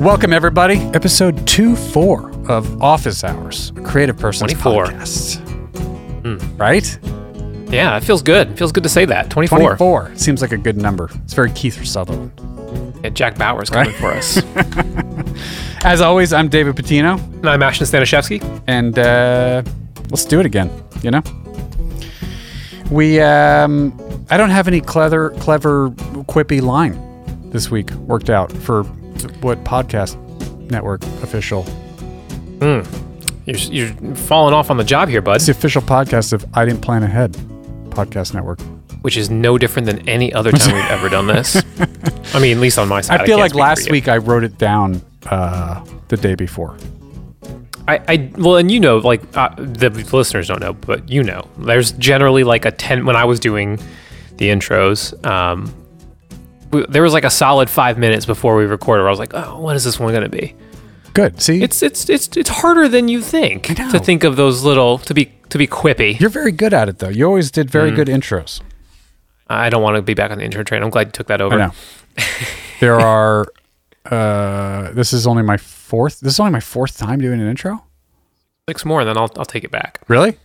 Welcome, everybody. Episode 2 4 of Office Hours, a creative person's 24. podcast. Right? Yeah, it feels good. It feels good to say that. 24. 24. Seems like a good number. It's very Kiefer Sutherland. Yeah, Jack Bauer's coming for us. As always, I'm David Patino, and I'm Ashton Stanishevsky. and uh, let's do it again, you know? We, um, I don't have any clever, clever, quippy line this week worked out for what podcast network official. You're, you're falling off on the job here, bud, It's the official podcast of I Didn't Plan Ahead podcast network. which is no different than any other time we've ever done this. I mean, at least on my side. I feel can't like last week I wrote it down uh, the day before. I, I well, and you know, like uh, the listeners don't know, but you know, there's generally like a ten. When I was doing the intros, um, we, there was like a solid five minutes before we recorded. Where I was like, oh, what is this one gonna be? Good. See, It's it's it's it's harder than you think to think of those little to be to be quippy. you're very good at it, though. You always did very Mm. good intros. I don't want to be back on the intro train. I'm glad you took that over. I know. there are. Uh, this is only my fourth. This is only my fourth time doing an intro. Six more, and then I'll I'll take it back. Really?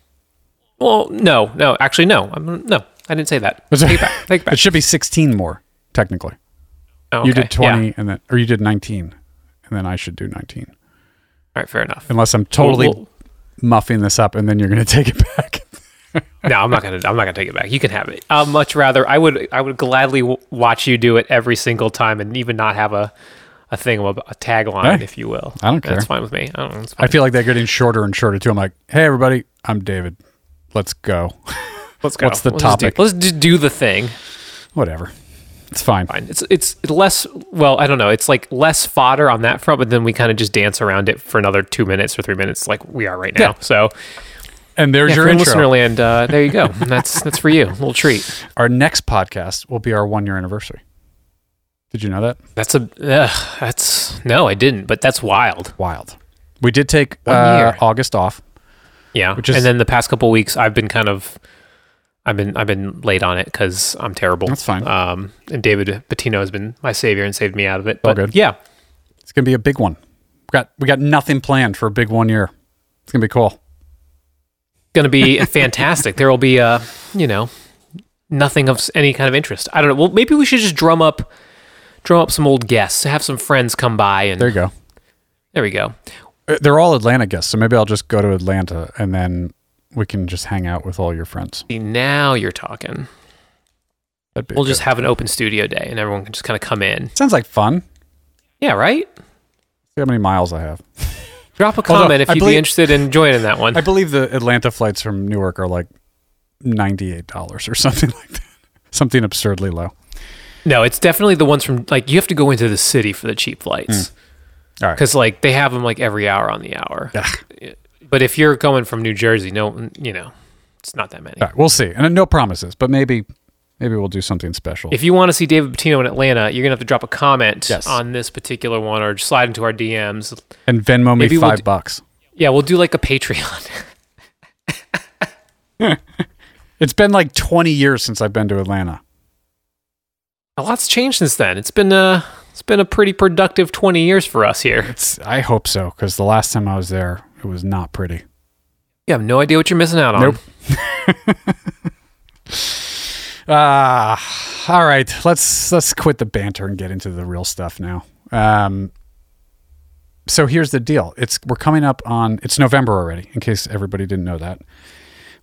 Well, no, no, actually, no, I'm, no, I didn't say that. Take it back. Take it back. It should be 16 more technically. Oh, You did 20, Yeah. and then or you did 19, and then I should do 19. All right, fair enough. Unless I'm totally Well, muffing this up, and then you're going to take it back. no, I'm not gonna. I'm not gonna take it back. You can have it. I'd much rather. I would. I would gladly w- watch you do it every single time, and even not have a a thing a, tagline, Hey, if you will. I don't care. That's fine with me. I. I feel like they're getting shorter and shorter too. I'm like, hey everybody, I'm David. Let's go. Let's go. what's the Let's just do- topic? let's just do the thing. Whatever. It's fine. fine. It's it's less. Well, I don't know. It's like less fodder on that front, but then we kind of just dance around it for another two minutes or three minutes, like we are right now. Yeah. So And there's yeah, your intro. Listenerland, uh, there you go. that's that's for you. A little treat. Our next podcast will be our one year anniversary. Did you know that? That's a. Uh, that's no, I didn't. But that's wild. Wild. We did take One uh, year. August off. Yeah. Which is- and then the past couple weeks, I've been kind of. I've been I've been late on it because I'm terrible. That's fine. Um, and David Patino has been my savior and saved me out of it. But good. yeah, It's gonna be a big one. We got we got nothing planned for a big one year. It's gonna be cool. going to be fantastic. There will be, uh, you know, nothing of any kind of interest. I don't know. Well, maybe we should just drum up, drum up some old guests, have some friends come by, and There you go. there we go. Uh, They're all Atlanta guests, so maybe I'll just go to Atlanta and then we can just hang out with all your friends. See, now you're talking. We'll good. just have an open studio day, and everyone can just kind of come in. sounds like fun. Yeah, right. See how many miles I have. Drop a Although, comment if you'd believe- be interested in joining that one. I believe the Atlanta flights from Newark are like ninety eight dollars or something like that. Something absurdly low. no, it's definitely the ones from like you have to go into the city for the cheap flights hmm. All right. because like they have them like every hour on the hour. Ugh. But if you're going from New Jersey, no, you know, it's not that many. All right, we'll see. And uh, no promises, but maybe maybe we'll do something special. If you want to see David Patino in Atlanta, you're gonna have to drop a comment Yes. on this particular one, or slide into our DMs. and Venmo me Maybe we'll five do- bucks. Yeah, we'll do like a Patreon. It's been like twenty years since I've been to Atlanta. a lot's changed since then. It's been a it's been a pretty productive 20 years for us here. It's I hope so because the last time I was there, it was not pretty. You have no idea what you're missing out on. Nope. Ah, all right. Let's let's quit the banter and get into the real stuff now. Um, so here's the deal. It's we're coming up on it's November already. In case everybody didn't know that,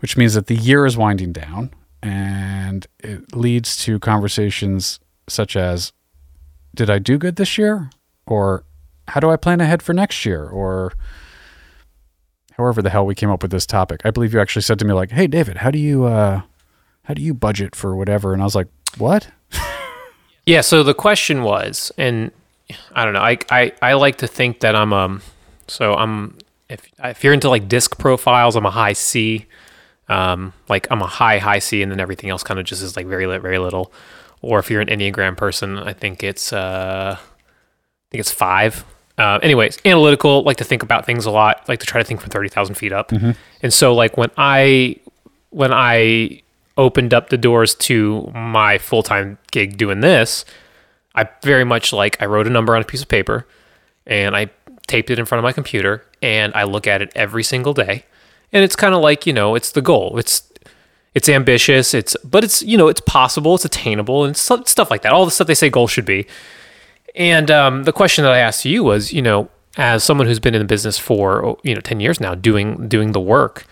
which means that the year is winding down, and it leads to conversations such as, "Did I do good this year?" or "How do I plan ahead for next year?" or however the hell we came up with this topic. I believe you actually said to me like, "Hey David, how do you uh how do you budget for whatever?" And I was like, "What?" Yeah, so the question was, and I don't know, I, I, I like to think that I'm um so I'm if if you're into like disc profiles, I'm a high C. Um like I'm a high high C and then everything else kind of just is like very very little. Or if you're an Enneagram person, I think it's uh I think it's five. Uh, anyways, analytical, like to think about things a lot, like to try to think from thirty thousand feet up. And so, like when I when I opened up the doors to my full time gig doing this, I very much like I wrote a number on a piece of paper and I taped it in front of my computer and I look at it every single day. And it's kind of like, you know, it's the goal. It's it's ambitious, it's but it's, you know, it's possible, it's attainable and stuff like that. All the stuff they say goals should be. And um, the question that I asked you was, you know, as someone who's been in the business for you know 10 years now doing doing the work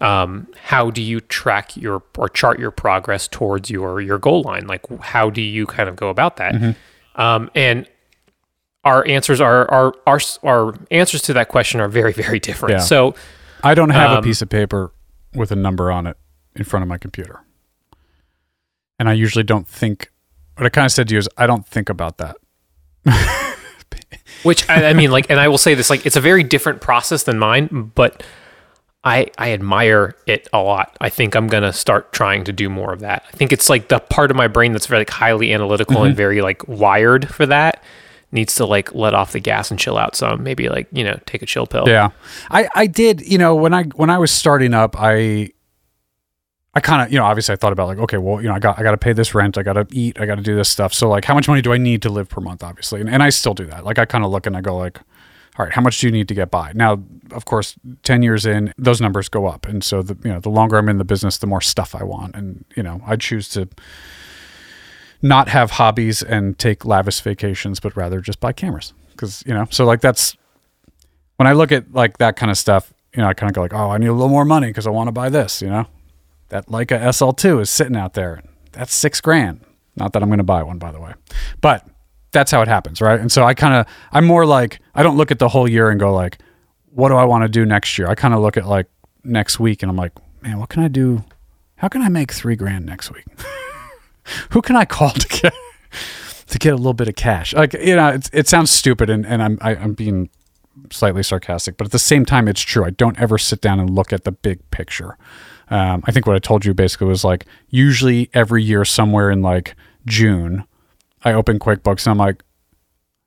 um, how do you track your or chart your progress towards your your goal line? Like how do you kind of go about that? Mm-hmm. um, and our answers are our, our our answers to that question are very very different. Yeah. so i don't have um, a piece of paper with a number on it in front of my computer. And i usually don't think what i kind of said to you is i don't think about that which I, I mean, like, and I will say this, like, it's a very different process than mine, but I I admire it a lot. I think I'm gonna start trying to do more of that. I think it's like the part of my brain that's very like highly analytical mm-hmm. and very like wired for that needs to like let off the gas and chill out some. Maybe like you know take a chill pill. Yeah, I I did. You know when I when I was starting up, I I kind of, you know, obviously I thought about like, okay, well, you know, I got, I got to pay this rent, I got to eat, I got to do this stuff. So like, how much money do I need to live per month? Obviously, and, and I still do that. Like, I kind of look and I go like, all right, how much do you need to get by? Now, of course, ten years in, those numbers go up, and so the, you know, the longer I'm in the business, the more stuff I want, and you know, I choose to not have hobbies and take lavish vacations, but rather just buy cameras because you know, so like that's when I look at like that kind of stuff, you know, I kind of go like, oh, I need a little more money because I want to buy this, you know that Leica SL2 is sitting out there. That's six grand. Not that I'm going to buy one, by the way, but that's how it happens, right? And so I kind of, I'm more like, I don't look at the whole year and go like, what do I want to do next year? I kind of look at like next week and I'm like, man, what can I do? How can I make three grand next week? Who can I call to get to get a little bit of cash? Like you know, it, it sounds stupid, and and I'm I, am i am being slightly sarcastic, but at the same time, it's true. I don't ever sit down and look at the big picture. Um, I think what I told you basically was like usually every year somewhere in like June, I open QuickBooks and I'm like,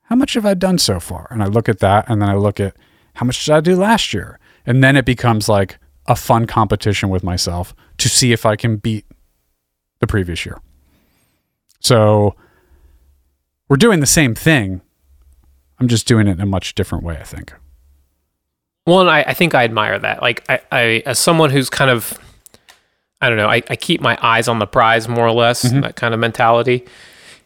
how much have I done so far? And I look at that and then I look at how much did I do last year? And then it becomes like a fun competition with myself to see if I can beat the previous year. So we're doing the same thing. I'm just doing it in a much different way, I think. Well, I, I think I admire that. Like, I, I, as someone who's kind of I don't know. I, I keep my eyes on the prize more or less, mm-hmm. that kind of mentality.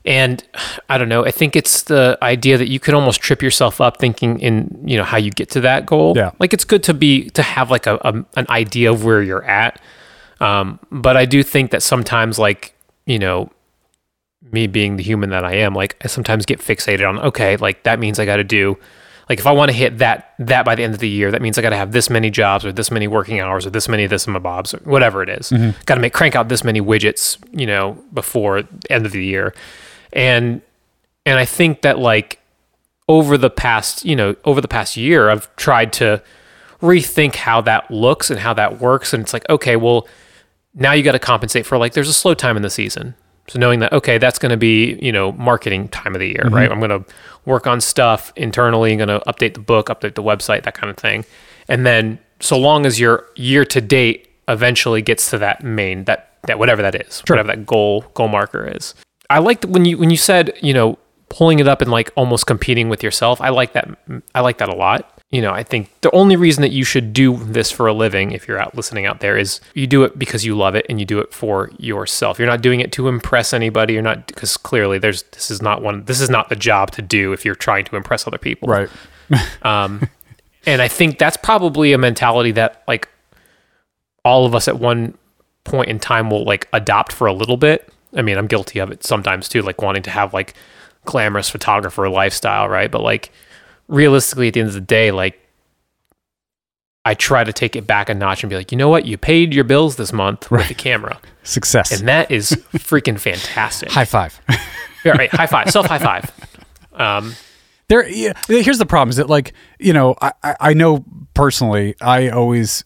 And I don't know. I think it's the idea that you can almost trip yourself up thinking in you know how you get to that goal. Yeah. Like it's good to be to have like a, a an idea of where you're at. Um, but I do think that sometimes like you know me being the human that I am, like I sometimes get fixated on okay, like that means I got to do like if I want to hit that that by the end of the year, that means I got to have this many jobs or this many working hours or this many of this and my bobs or whatever it is. Mm-hmm. Got to make crank out this many widgets, you know, before end of the year. And and I think that like over the past, you know, over the past year, I've tried to rethink how that looks and how that works. And it's like, okay, well, now you got to compensate for like there's a slow time in the season. So knowing that, okay, that's going to be, you know, marketing time of the year, mm-hmm. right? I'm going to work on stuff internally, I'm going to update the book, update the website, that kind of thing. And then so long as your year to date eventually gets to that main, that, that whatever that is, sure. whatever that goal, goal marker is. I liked when you, when you said, you know, pulling it up and like almost competing with yourself. I like that. I like that a lot you know, I think the only reason that you should do this for a living, if you're out listening out there, is you do it because you love it and you do it for yourself. You're not doing it to impress anybody. You're not because clearly there's this is not one. This is not the job to do if you're trying to impress other people. Right. um, and I think that's probably a mentality that like all of us at one point in time will like adopt for a little bit. I mean, I'm guilty of it sometimes too, like wanting to have like glamorous photographer lifestyle, right? But like realistically, at the end of the day, like I try to take it back a notch and be like, you know what? You paid your bills this month right. with the camera. Success. And that is freaking fantastic. high five. yeah, right. High five. Self high five. Um, there, yeah, here's the problem is that like, you know, I, I know personally, I always,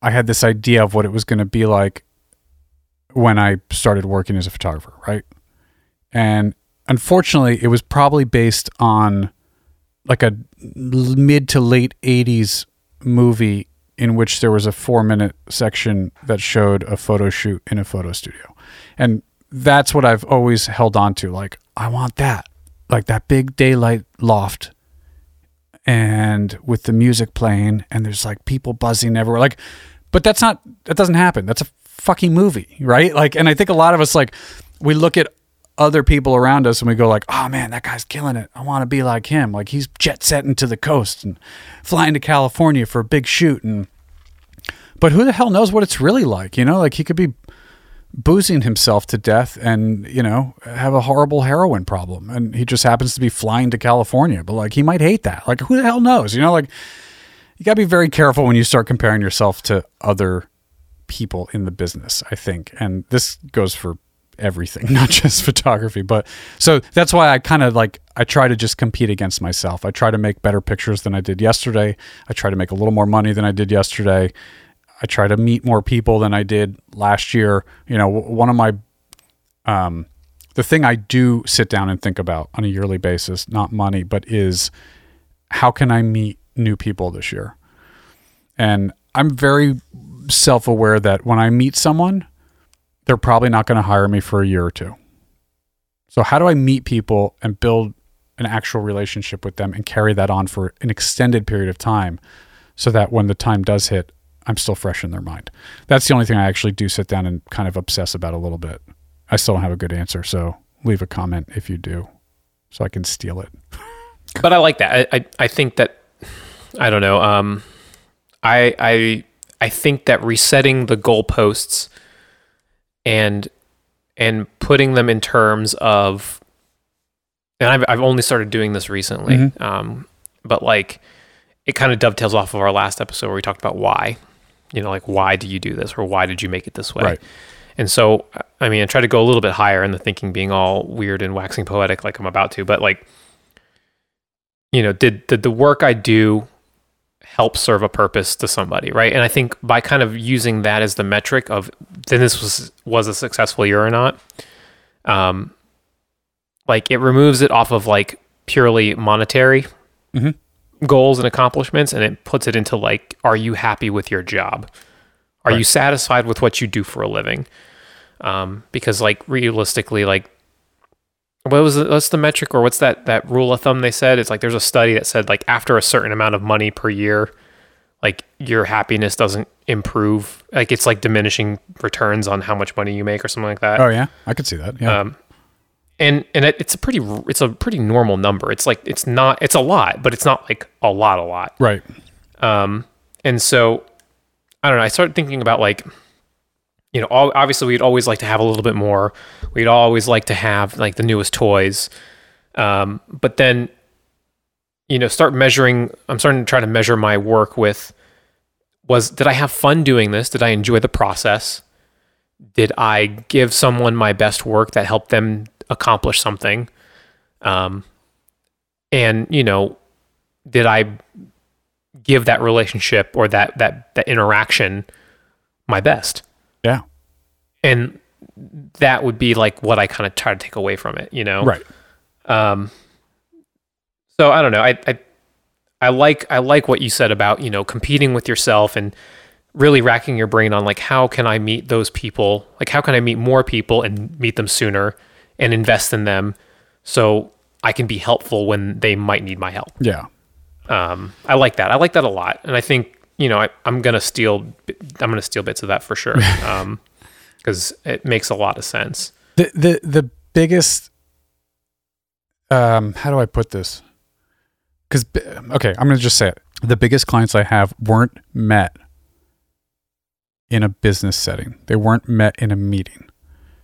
I had this idea of what it was going to be like when I started working as a photographer. Right. And unfortunately it was probably based on like a mid to late 80s movie in which there was a four minute section that showed a photo shoot in a photo studio. And that's what I've always held on to. Like, I want that, like that big daylight loft and with the music playing and there's like people buzzing everywhere. Like, but that's not, that doesn't happen. That's a fucking movie, right? Like, and I think a lot of us, like, we look at other people around us and we go like, oh man, that guy's killing it. I want to be like him. Like he's jet setting to the coast and flying to California for a big shoot. And, but who the hell knows what it's really like? You know, like he could be boozing himself to death and, you know, have a horrible heroin problem. And he just happens to be flying to California, but like he might hate that. Like who the hell knows? You know, like you got to be very careful when you start comparing yourself to other people in the business, I think. And this goes for everything, not just photography. But so that's why I kind of like, I try to just compete against myself. I try to make better pictures than I did yesterday. I try to make a little more money than I did yesterday. I try to meet more people than I did last year. You know, one of my, um, the thing I do sit down and think about on a yearly basis, not money, but is how can I meet new people this year? And I'm very self aware that when I meet someone, they're probably not going to hire me for a year or two. So, how do I meet people and build an actual relationship with them and carry that on for an extended period of time so that when the time does hit, I'm still fresh in their mind? That's the only thing I actually do sit down and kind of obsess about a little bit. I still don't have a good answer. So, leave a comment if you do so I can steal it. but I like that. I, I, I think that, I don't know. Um, I, I, I think that resetting the goalposts and and putting them in terms of and I've, I've only started doing this recently mm-hmm. um, but like it kind of dovetails off of our last episode where we talked about why you know like why do you do this or why did you make it this way right. and so i mean i try to go a little bit higher in the thinking being all weird and waxing poetic like i'm about to but like you know did did the work i do help serve a purpose to somebody, right? And I think by kind of using that as the metric of then this was was a successful year or not, um, like it removes it off of like purely monetary mm-hmm. goals and accomplishments, and it puts it into like, are you happy with your job? Are right. you satisfied with what you do for a living? Um, because like realistically, like what was the, what's the metric or what's that that rule of thumb they said? It's like there's a study that said like after a certain amount of money per year like your happiness doesn't improve. Like it's like diminishing returns on how much money you make or something like that. Oh yeah. I could see that. Yeah. Um, and and it, it's a pretty it's a pretty normal number. It's like it's not it's a lot but it's not like a lot a lot. Right. Um and so i don't know. I started thinking about like you know, obviously we'd always like to have a little bit more. We'd always like to have like the newest toys. Um, but then, you know, start measuring. I'm starting to try to measure my work with was did I have fun doing this? Did I enjoy the process? Did I give someone my best work that helped them accomplish something? Um, and you know, did I give that relationship or that that that interaction my best? Yeah. And that would be like what I kind of try to take away from it, you know? Right. Um, so I don't know. I, I, I like, I like what you said about, you know, competing with yourself and really racking your brain on like, how can I meet those people? Like, how can I meet more people and meet them sooner and invest in them so I can be helpful when they might need my help? Yeah. Um, I like that. I like that a lot. And I think you know, I, am gonna steal. I'm gonna steal bits of that for sure, because um, it makes a lot of sense. The the the biggest. Um, how do I put this? Because okay, I'm gonna just say it. The biggest clients I have weren't met in a business setting. They weren't met in a meeting.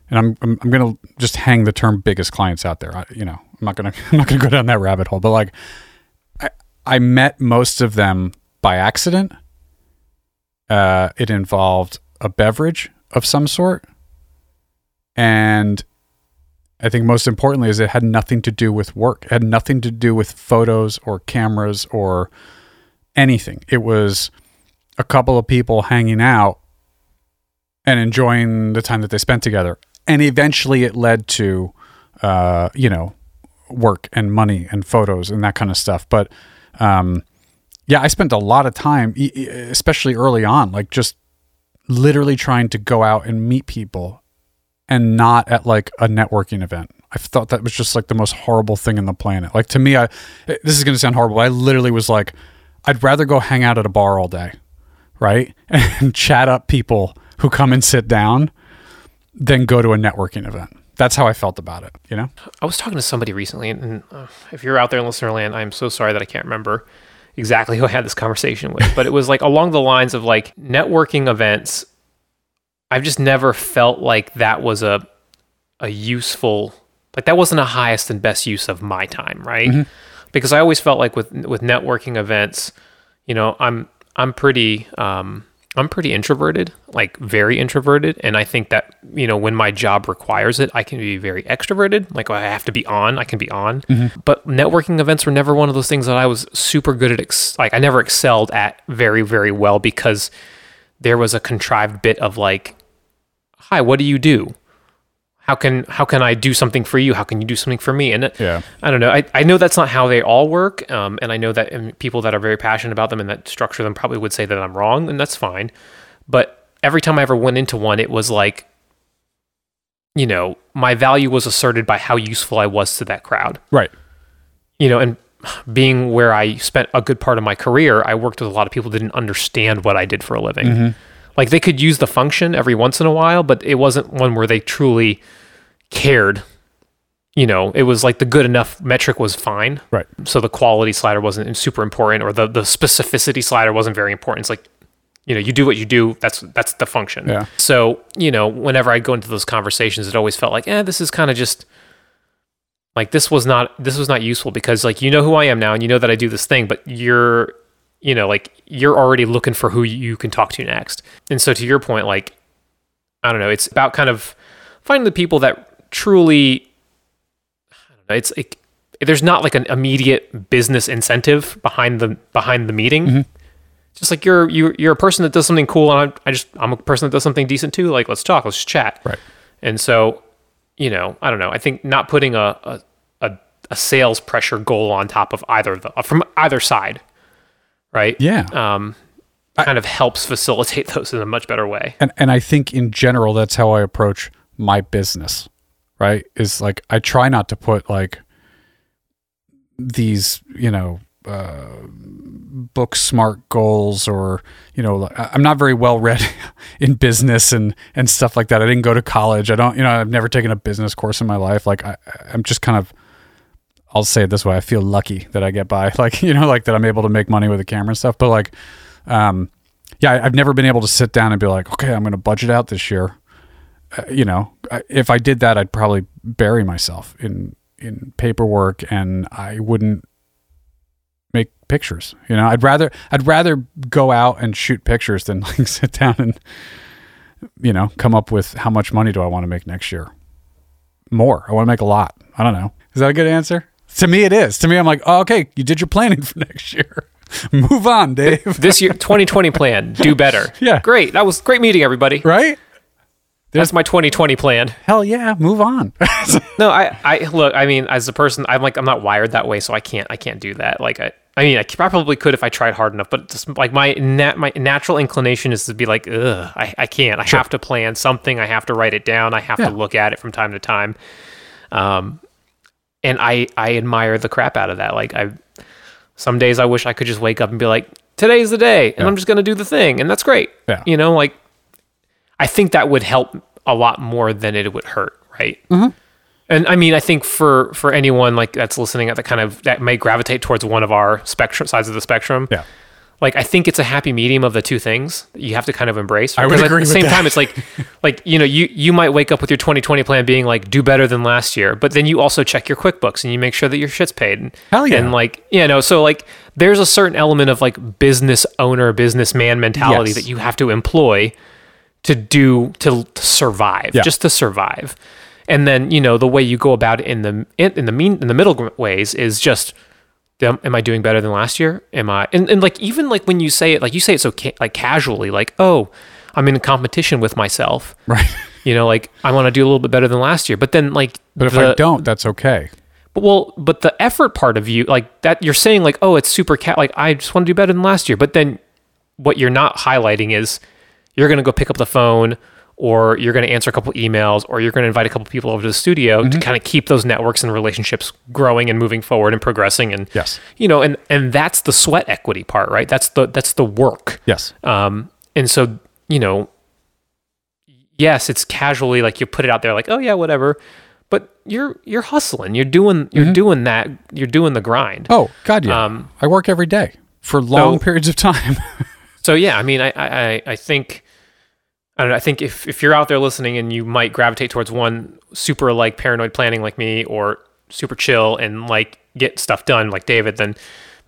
And I'm I'm, I'm gonna just hang the term biggest clients out there. I, you know, I'm not gonna I'm not gonna go down that rabbit hole. But like, I I met most of them by accident. Uh, it involved a beverage of some sort. And I think most importantly is it had nothing to do with work. It had nothing to do with photos or cameras or anything. It was a couple of people hanging out and enjoying the time that they spent together. And eventually it led to, uh, you know, work and money and photos and that kind of stuff. But um, yeah, I spent a lot of time, especially early on, like just literally trying to go out and meet people and not at like a networking event. I thought that was just like the most horrible thing in the planet. Like to me, I this is going to sound horrible. I literally was like, I'd rather go hang out at a bar all day, right, and chat up people who come and sit down than go to a networking event. That's how I felt about it. You know? I was talking to somebody recently, and uh, if you're out there in listener land, I'm so sorry that I can't remember exactly who I had this conversation with, but it was like along the lines of like networking events. I've just never felt like that was a a useful like that wasn't a highest and best use of my time, right? Because I always felt like with with networking events, you know, I'm I'm pretty um I'm pretty introverted, like very introverted, and I think that you know when my job requires it, I can be very extroverted. Like I have to be on, I can be on. Mm-hmm. But networking events were never one of those things that I was super good at. Ex- like I never excelled at very very well because there was a contrived bit of like, "Hi, what do you do? How can how can I do something for you? How can you do something for me?" And it- Yeah. I don't know. I, I know that's not how they all work. Um, and I know that um, people that are very passionate about them and that structure them probably would say that I'm wrong, and that's fine. But every time I ever went into one, it was like, you know, my value was asserted by how useful I was to that crowd. Right. You know, and being where I spent a good part of my career, I worked with a lot of people who didn't understand what I did for a living. Like they could use the function every once in a while, but it wasn't one where they truly cared. You know, it was like the good enough metric was fine. Right. So the quality slider wasn't super important or the, the specificity slider wasn't very important. It's like, you know, you do what you do. That's that's the function. Yeah. So, you know, whenever I'd go into those conversations, it always felt like, eh, this is kind of just like this was not this was not useful because like you know who I am now and you know that I do this thing, but you're you know, like you're already looking for who you can talk to next. And so to your point, like I don't know, it's about kind of finding the people that truly I don't know, it's like there's not like an immediate business incentive behind the behind the meeting. Just like you're you you're a person that does something cool and I, I just I'm a person that does something decent too. Like let's talk, let's just chat. Right. And so, you know, I don't know. I think not putting a a, a, a sales pressure goal on top of either of the from either side, right? Yeah. Um, kind of helps facilitate those in a much better way. and and I think in general that's how I approach my business, right? Is like I try not to put like these, you know, uh, book smart goals or you know I'm not very well read in business and and stuff like that. I didn't go to college. I don't, you know, I've never taken a business course in my life. Like I, I'm just kind of I'll say it this way. I feel lucky that I get by, like, you know, like that I'm able to make money with a camera and stuff. But like, um, yeah, I've never been able to sit down and be like, okay, I'm going to budget out this year. Uh, you know, if I did that, I'd probably bury myself in, in paperwork and I wouldn't make pictures. You know, I'd rather, I'd rather go out and shoot pictures than like sit down and, you know, come up with how much money do I want to make next year? More. I want to make a lot. I don't know. Is that a good answer? To me, it is. To me, I'm like, oh, okay, you did your planning for next year. Move on, Dave. This year 2020 plan, do better. Yeah. Great. That was great meeting everybody. right? That's my 2020 plan. Hell yeah, move on. No, I, I look. I mean, as a person, I'm like, I'm not wired that way, so I can't, I can't do that. Like, I, I mean, I probably could if I tried hard enough, but just like my nat, my natural inclination is to be like, ugh, I, I can't. I have to plan something. I have to write it down. I have Yeah. to look at it from time to time. Um, and I, I admire the crap out of that. Like, I, some days I wish I could just wake up and be like, today's the day, and I'm just gonna do the thing, and that's great. Yeah. You know, like, I think that would help a lot more than it would hurt, right? Mm-hmm. And I mean, I think for for anyone like that's listening at the kind of that may gravitate towards one of our spectrum sides of the spectrum, yeah. like I think it's a happy medium of the two things that you have to kind of embrace. I would agree at the same that. time, it's like, like you know, you you might wake up with your 2020 plan being like, do better than last year, but then you also check your QuickBooks and you make sure that your shit's paid. And, Hell yeah. And like, you know, so like, there's a certain element of like business owner, businessman mentality Yes. that you have to employ to do to, to survive, Yeah. just to survive. And then you know the way you go about it in the in, in the mean in the middle ways is just am, I doing better than last year? Am I and, and like even like when you say it like you say it so ca- like casually like oh I'm in a competition with myself Right. you know like I want to do a little bit better than last year but then like But if I don't, that's okay. But well, but the effort part of you, like that, you're saying like, oh, it's super cat. Like I just want to do better than last year. But then, what you're not highlighting is you're going to go pick up the phone, or you're going to answer a couple emails, or you're going to invite a couple people over to the studio to kind of keep those networks and relationships growing and moving forward and progressing. And Yes. you know, and and that's the sweat equity part, right? That's the that's the work. Yes. Um, and so, you know, yes, it's casually like you put it out there, like, oh yeah, whatever. But you're you're hustling. You're doing you're doing that. You're doing the grind. Oh God, yeah. Um, I work every day for long so- periods of time. So yeah, I mean, I I I- think. I don't know. I think if, if you're out there listening and you might gravitate towards one super like paranoid planning like me or super chill and like get stuff done like David, then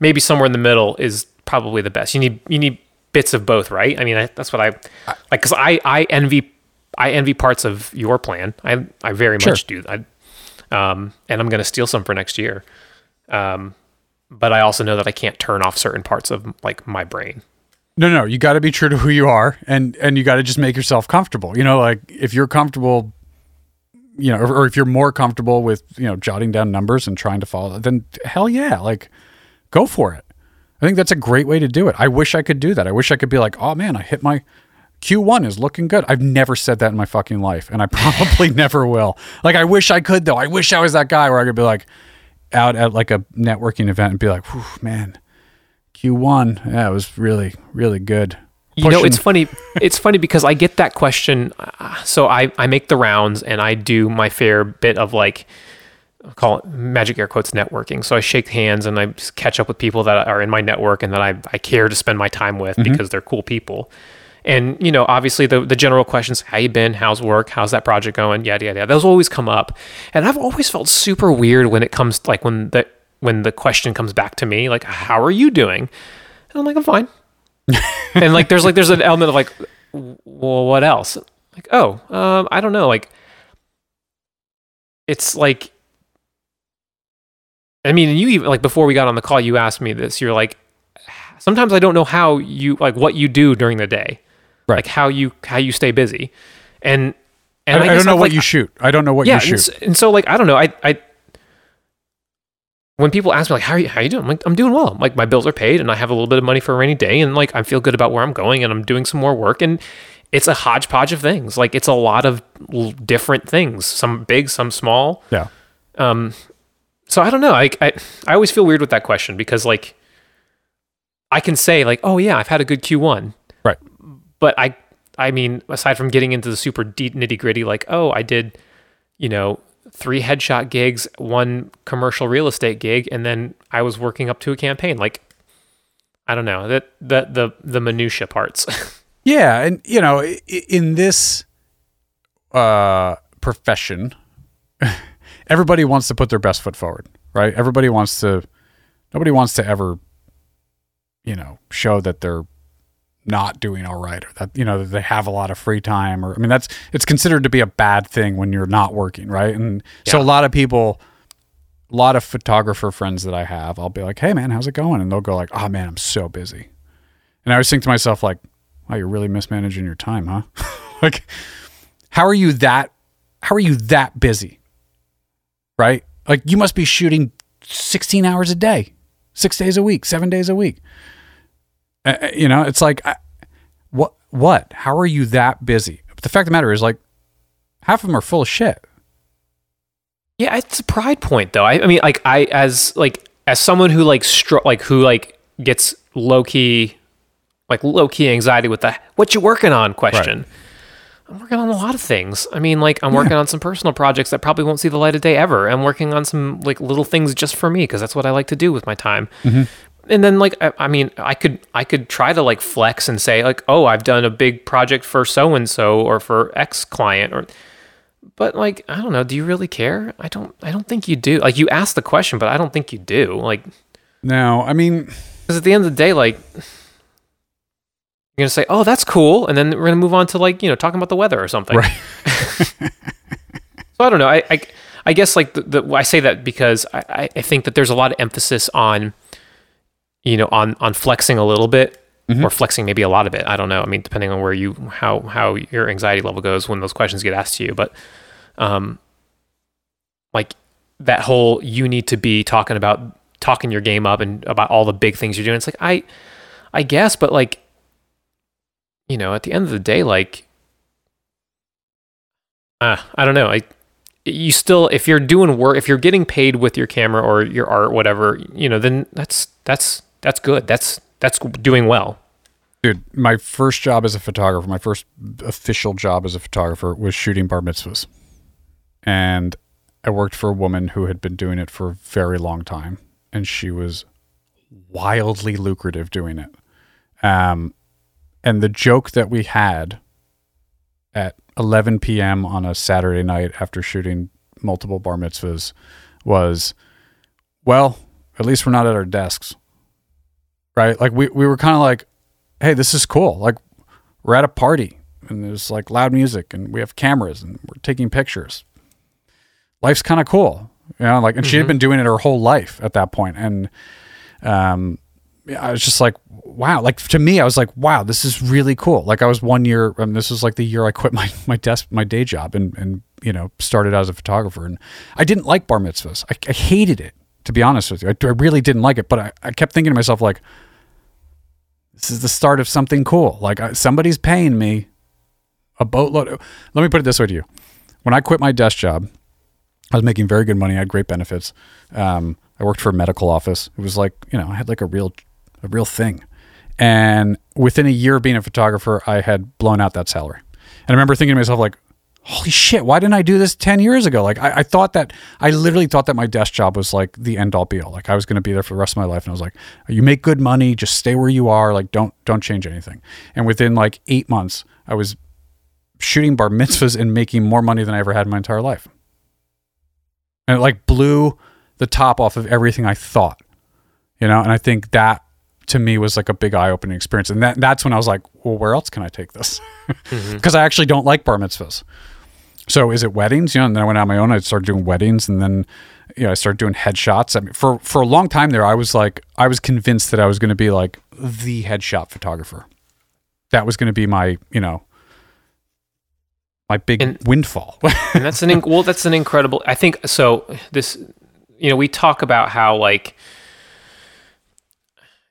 maybe somewhere in the middle is probably the best. You need you need bits of both, right? I mean, I, that's what I like because I I envy I envy parts of your plan. I I very Sure. much do. I, um, and I'm going to steal some for next year. Um, but I also know that I can't turn off certain parts of like my brain. No, no, you got to be true to who you are, and and you got to just make yourself comfortable. You know, like if you're comfortable, you know, or, or if you're more comfortable with you know jotting down numbers and trying to follow, then hell yeah, like go for it. I think that's a great way to do it. I wish I could do that. I wish I could be like, oh man, I hit my Q1 is looking good. I've never said that in my fucking life, and I probably never will. Like, I wish I could though. I wish I was that guy where I could be like out at like a networking event and be like, man, Q1, yeah, it was really, really good. You know, it's funny. It's funny because I get that question. uh, So I, I make the rounds and I do my fair bit of like, I'll call it magic air quotes networking. So I shake hands and I catch up with people that are in my network and that I, I care to spend my time with because they're cool people. And you know, obviously the the general questions: How you been? How's work? How's that project going? Yada yada. yada. Those always come up, and I've always felt super weird when it comes to, like when the when the question comes back to me, like, "How are you doing?" And I'm like, "I'm fine." and like there's like there's an element of like well what else like oh um i don't know like it's like i mean you even like before we got on the call you asked me this you're like sometimes i don't know how you like what you do during the day Right. like how you how you stay busy and I, and I guess don't know I'm, what like, you shoot. I don't know what yeah you shoot. and, s- and so like i don't know i i when people ask me like how are you how are you doing? I'm like i'm doing well. Like my bills are paid and i have a little bit of money for a rainy day and like i feel good about where i'm going and i'm doing some more work. And it's a hodgepodge of things. Like it's a lot of l- different things some big some small. Yeah. um so i don't know. I, I i always feel weird with that question because like i can say like oh yeah i've had a good q1 Right. but I I mean, aside from getting into the super deep nitty gritty, like oh, I did, you know, three headshot gigs, one commercial real estate gig, and then I was working up to a campaign. Like, I don't know that the the the minutia parts. Yeah, and you know, in this uh, profession, everybody wants to put their best foot forward, right? Everybody wants to. Nobody wants to ever, you know, show that they're not doing all right, or that you know they have a lot of free time, or I mean, that's it's considered to be a bad thing when you're not working, right? And so a lot of people. A lot of photographer friends that I have, I'll be like, "Hey man, how's it going?" And they'll go like, "Oh man, I'm so busy." And I always think to myself like, wow, you're really mismanaging your time, huh? like, how are you that? How are you that busy? Right? Like, you must be shooting 16 hours a day, six days a week, seven days a week. Uh, uh, you know, it's like, I, what? What? How are you that busy? But the fact of the matter is, like, half of them are full of shit. yeah, it's a pride point though. I, I mean, like I as like as someone who like str- like who like gets low key like low key anxiety with the what you working on question. I'm working on a lot of things. I mean, like I'm working on some personal projects that probably won't see the light of day ever. I'm working on some like little things just for me because that's what I like to do with my time. And then like I, I mean, I could I could try to like flex and say like, oh, I've done a big project for so and so or for X client or. But like I don't know, do you really care? I don't. I don't think you do. Like you asked the question, but I don't think you do. Like No, I mean, because at the end of the day, like you're gonna say, "Oh, that's cool," and then we're gonna move on to like you know talking about the weather or something. Right. so I don't know. I I, I guess like the, the I say that because I, I- I think that there's a lot of emphasis on you know on on flexing a little bit or flexing maybe a lot of it. I don't know. I mean, depending on where you how how your anxiety level goes when those questions get asked to you, but um, like that whole you need to be talking about talking your game up and about all the big things you're doing. It's like I I guess, but like you know, at the end of the day, like uh, I don't know. I you still if you're doing work if you're getting paid with your camera or your art whatever you know then that's that's that's good that's that's doing well Dude, my first job as a photographer, my first official job as a photographer was shooting bar mitzvahs. And I worked for a woman who had been doing it for a very long time. And she was wildly lucrative doing it. Um, and the joke that we had at 11 p.m. on a Saturday night after shooting multiple bar mitzvahs was, well, at least we're not at our desks. Right? Like we, we were kind of like, hey, this is cool. Like we're at a party and there's like loud music and we have cameras and we're taking pictures. Life's kind of cool. You know, like, and she had been doing it her whole life at that. And, um, I was just like, wow. Like to me, I was like, wow, this is really cool. Like I was one year, and this was like the year I quit my, my desk, my day job and, and, you know, started out as a photographer. And I didn't like bar mitzvahs. I, I hated it, to be honest with you. I, I really didn't like it, but I, I kept thinking to myself, like, this is the start of something cool. Like I, somebody's paying me a boatload. Let me put it this way to you: when I quit my desk job, I was making very good money. I had great benefits. Um, I worked for a medical office. It was like you know I had like a real, a real thing. And within a year of being a photographer, I had blown out that salary. And I remember thinking to myself, like, holy shit, why didn't I do this 10 years ago? Like, I, I thought that, I literally thought that my desk job was like the end all be all. Like, I was going to be there for the rest of my life. And I was like, you make good money, just stay where you are. Like, don't, don't change anything. And within like eight months, I was shooting bar mitzvahs and making more money than I ever had in my entire life. And it like blew the top off of everything I thought, you know? And I think that to me was like a big eye opening experience. And that, that's when I was like, well, where else can I take this? Mm-hmm. Because I actually don't like bar mitzvahs. So is it weddings? You know, and then I went on my own. I started doing weddings, and then you know I started doing headshots. I mean, for for a long time there, I was like, I was convinced that I was going to be like the headshot photographer. That was going to be my, you know, my big And- windfall. and that's an inc- well that's an incredible i think so this you know we talk about how like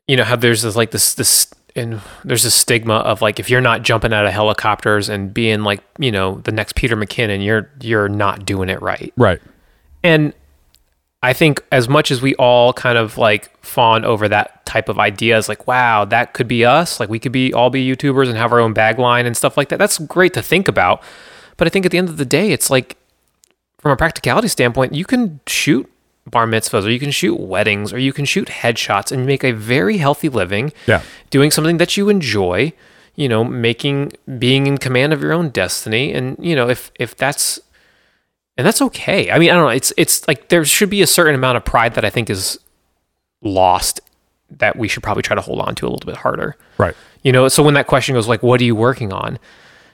you know how there's this like this this and there's this stigma of like if you're not jumping out of helicopters and being like you know the next peter mckinnon you're you're not doing it right right. and I think as much as we all kind of like fawn over that type of ideas, like, wow, that could be us. Like we could be all be YouTubers and have our own bag line and stuff like that. That's great to think about. But I think at the end of the day, it's like from a practicality standpoint, you can shoot bar mitzvahs or you can shoot weddings or you can shoot headshots and make a very healthy living Yeah. doing something that you enjoy, you know, making being in command of your own destiny. And, you know, if if that's and that's okay. I mean, I don't know. It's it's like there should be a certain amount of pride that I think is lost that we should probably try to hold on to a little bit harder. Right. You know, so when that question goes like, "What are you working on?"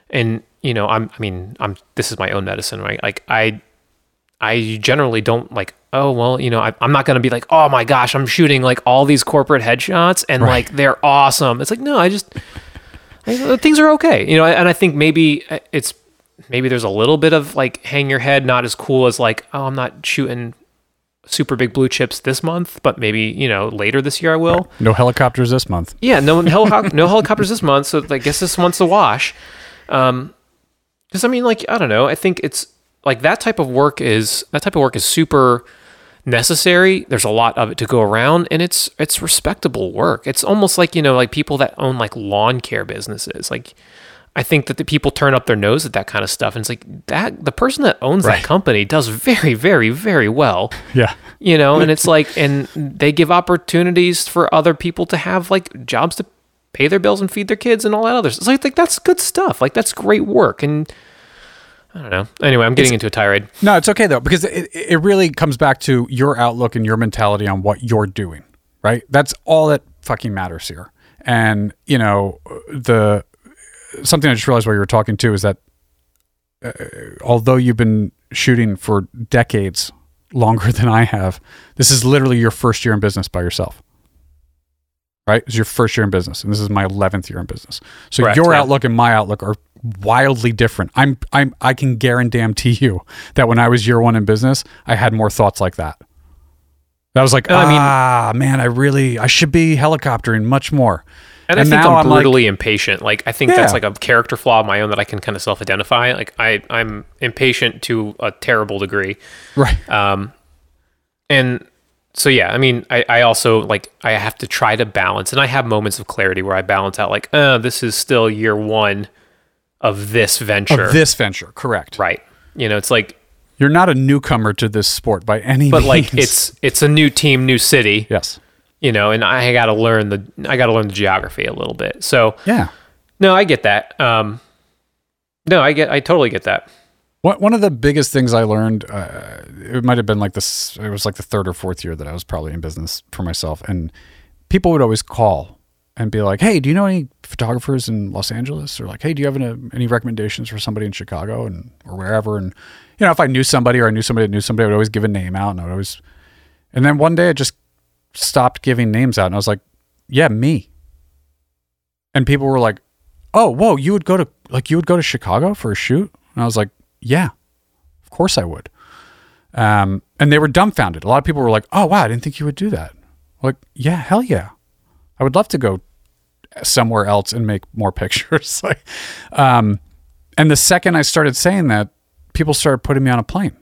and you know, I'm I mean, I'm this is my own medicine, right? Like I I generally don't like, oh well, you know, I, I'm not gonna be like, oh my gosh, I'm shooting like all these corporate headshots and Right. like they're awesome. It's like no, I just I, things are okay, you know, and I think maybe it's maybe there's a little bit of like hang your head, not as cool as like, oh, I'm not shooting super big blue chips this month, but maybe you know later this year I will. No helicopters this month. Yeah, no no helicopters this month, so I guess this month's a wash. Um, because I mean, like I don't know, I think it's like that type of work is that type of work is super necessary. There's a lot of it to go around, and it's it's respectable work. It's almost like you know, like people that own like lawn care businesses, like. I think that the people turn up their nose at that kind of stuff, and it's like that the person that owns Right. that company does very, very, very well Yeah. you know and it's like and they give opportunities for other people to have like jobs to pay their bills and feed their kids and all that other stuff. It's like, like that's good stuff like that's great work and i don't know anyway i'm getting into a tirade No, it's okay though because it it really comes back to your outlook and your mentality on what you're doing, right? That's all that fucking matters here. And you know, the something I just realized while you were talking too is that uh, although you've been shooting for decades longer than I have, this is literally your first year in business by yourself. Right? It's your first year in business, and this is my eleventh year in business. So Correct, your yeah. outlook and my outlook are wildly different. I'm I'm I can guarantee you that when I was year one in business, I had more thoughts like that. That was like, I mean- ah, man, I really I should be helicoptering much more. And, I think I'm like- brutally impatient. Like I think that's like a character flaw of my own that I can kind of self-identify. Like I I'm impatient to a terrible degree. right. Um, and so yeah, I mean, I, I also like I have to try to balance, and I have moments of clarity where I balance out like, uh, this is still year one of this venture, Of this venture, correct. right? You know, it's like, You're not a newcomer to this sport by any but means. like it's it's a new team, new city, yes. you know, and I got to learn the I got to learn the geography a little bit. So Yeah. no, I get that. Um, no, I get I totally get that. One one of the biggest things I learned, uh, it might have been like this, it was like the third or fourth year that I was probably in business for myself. And people would always call and be like, hey, do you know any photographers in Los Angeles? Or like, hey, do you have any, any recommendations for somebody in Chicago and or wherever? And, you know, if I knew somebody or I knew somebody that knew somebody, I would always give a name out and I would always, and then one day I just stopped giving names out and I was like, yeah, me. And people were like, oh, whoa, you would go to, like, you would go to Chicago for a shoot? And I was like, yeah, of course I would. Um, and they were dumbfounded. A lot of people were like, "Oh wow, I didn't think you would do that." Like, yeah, hell yeah, I would love to go somewhere else and make more pictures. like, um, and the second I started saying that, people started putting me on a plane.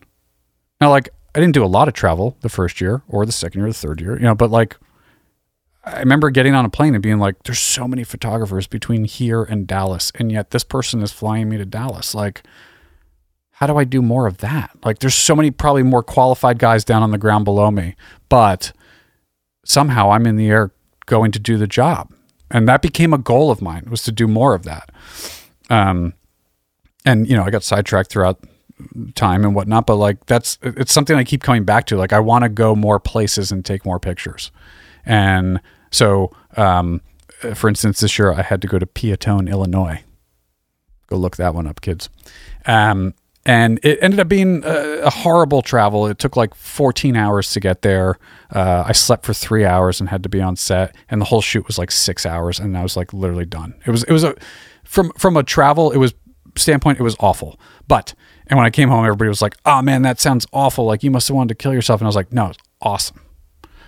Now, like, I didn't do a lot of travel the first year or the second year or the third year, you know, but like, I remember getting on a plane and being like, "There's so many photographers between here and Dallas, and yet this person is flying me to Dallas." Like how do I do more of that? Like there's so many probably more qualified guys down on the ground below me, but somehow I'm in the air going to do the job. And that became a goal of mine was to do more of that. Um and you know, I got sidetracked throughout time and whatnot, but like that's it's something I keep coming back to. Like I want to go more places and take more pictures. And so um for instance, this year I had to go to Peotone, Illinois. Go look that one up, kids. Um, and it ended up being a, a horrible travel. It took like 14 hours to get there. Uh, I slept for three hours and had to be on set, and the whole shoot was like six hours, and I was like literally done. It was it was a from from a travel it was standpoint it was awful. But and when I came home, everybody was like, "Oh man, that sounds awful. Like you must have wanted to kill yourself." And I was like, "No, it's awesome."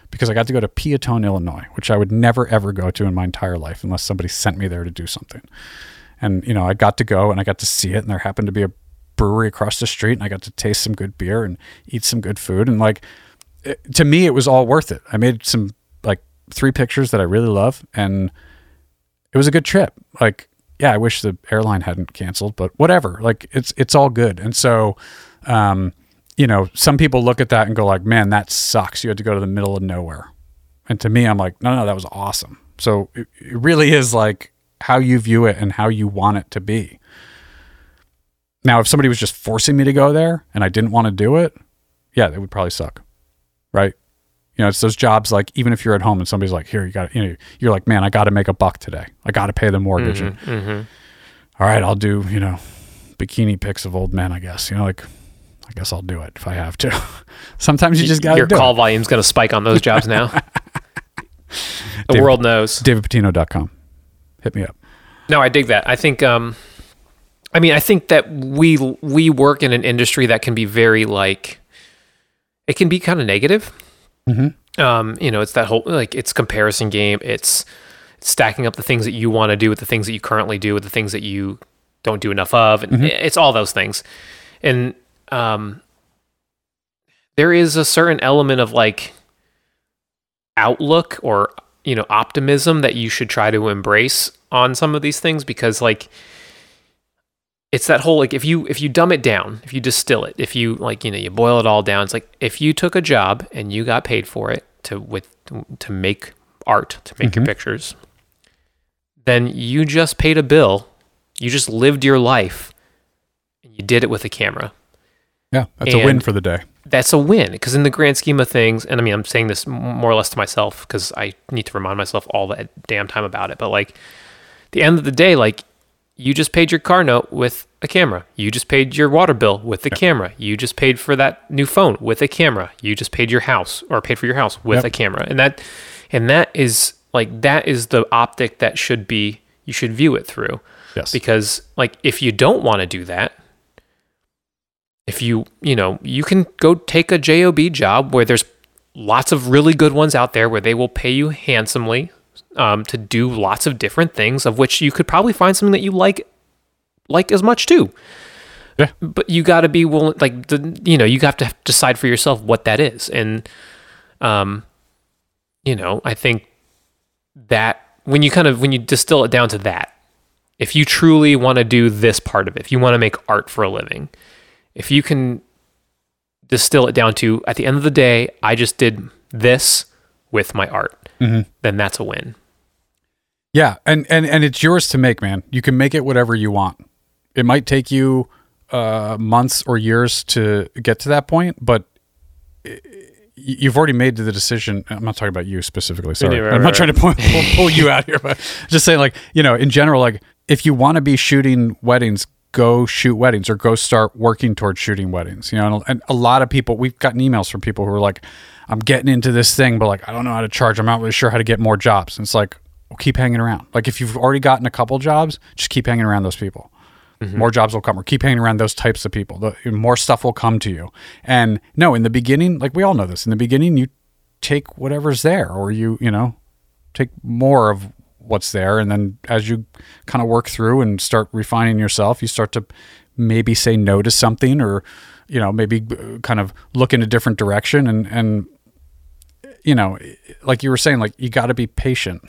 Because I got to go to Peotone, Illinois, which I would never ever go to in my entire life unless somebody sent me there to do something and you know i got to go and i got to see it and there happened to be a brewery across the street and i got to taste some good beer and eat some good food. And like it, to me it was all worth it. I made some like three pictures that i really love and it was a good trip. Like yeah i wish the airline hadn't canceled but whatever. Like it's it's all good. And so um you know some people look at that and go like man that sucks. You had to go to the middle of nowhere. And to me i'm like no no that was awesome. So it, it really is like how you view it and how you want it to be. Now, if somebody was just forcing me to go there and I didn't want to do it, yeah, it would probably suck. Right? You know, it's those jobs like even if you're at home and somebody's like, "Here, you got," you know, you're like, "Man, I got to make a buck today. I got to pay the mortgage." And, Mm-hmm. All right, I'll do. You know, bikini pics of old men. I guess. You know, like, I guess I'll do it if I have to. Sometimes you just got to Your call it. volume's going to spike on those jobs now. the David- world knows. DavidPatino.com. Hit me up. No, I dig that. I think um I mean, I think that we we work in an industry that can be very like it can be kind of negative. Mhm. Um, you know, it's that whole like it's comparison game. It's stacking up the things that you want to do with the things that you currently do with the things that you don't do enough of and it's all those things. And um there is a certain element of like outlook or you know optimism that you should try to embrace on some of these things because like it's that whole like if you if you dumb it down if you distill it if you like you know you boil it all down it's like if you took a job and you got paid for it to with to make art to make your Mhm. pictures then you just paid a bill you just lived your life and you did it with a camera Yeah, that's a win for the day. that's a win because in the grand scheme of things and i mean i'm saying this more or less to myself because i need to remind myself all the damn time about it but like the end of the day like you just paid your car note with a camera. You just paid your water bill with the camera. You just paid for that new phone with a camera. You just paid your house or paid for your house with Yep. a camera. And that and that is like that is the optic that should be you should view it through. Yes. Because like if you don't want to do that, if you, you know, you can go take a job job where there's lots of really good ones out there where they will pay you handsomely um, to do lots of different things of which you could probably find something that you like like as much too. Yeah. But you got to be willing like the you know, you have to decide for yourself what that is. And um you know, I think that when you kind of when you distill it down to that, if you truly want to do this part of it, if you want to make art for a living, if you can distill it down to at the end of the day, I just did this with my art, Mhm. then that's a win. Yeah, and and and it's yours to make, man. You can make it whatever you want. It might take you uh, months or years to get to that point, but i- you've already made the decision. I'm not talking about you specifically. Sorry, right, I'm not right, trying to pull, pull, pull you out here, but just saying, like you know, in general, like if you want to be shooting weddings, go shoot weddings or go start working towards shooting weddings. You know, and, and a lot of people, we've gotten emails from people who are like, I'm getting into this thing, but like I don't know how to charge. I'm not really sure how to get more jobs. And it's like, well, keep hanging around. Like if you've already gotten a couple jobs, just keep hanging around those people. More jobs will come, or keep hanging around those types of people. The, more stuff will come to you. And no, in the beginning, like we all know this, in the beginning, you take whatever's there, or you, you know, take more of what's there. And then as you kind of work through and start refining yourself, you start to maybe say no to something, or you know, maybe uh, kind of look in a different direction. And and you know, like you were saying, like you got to be patient.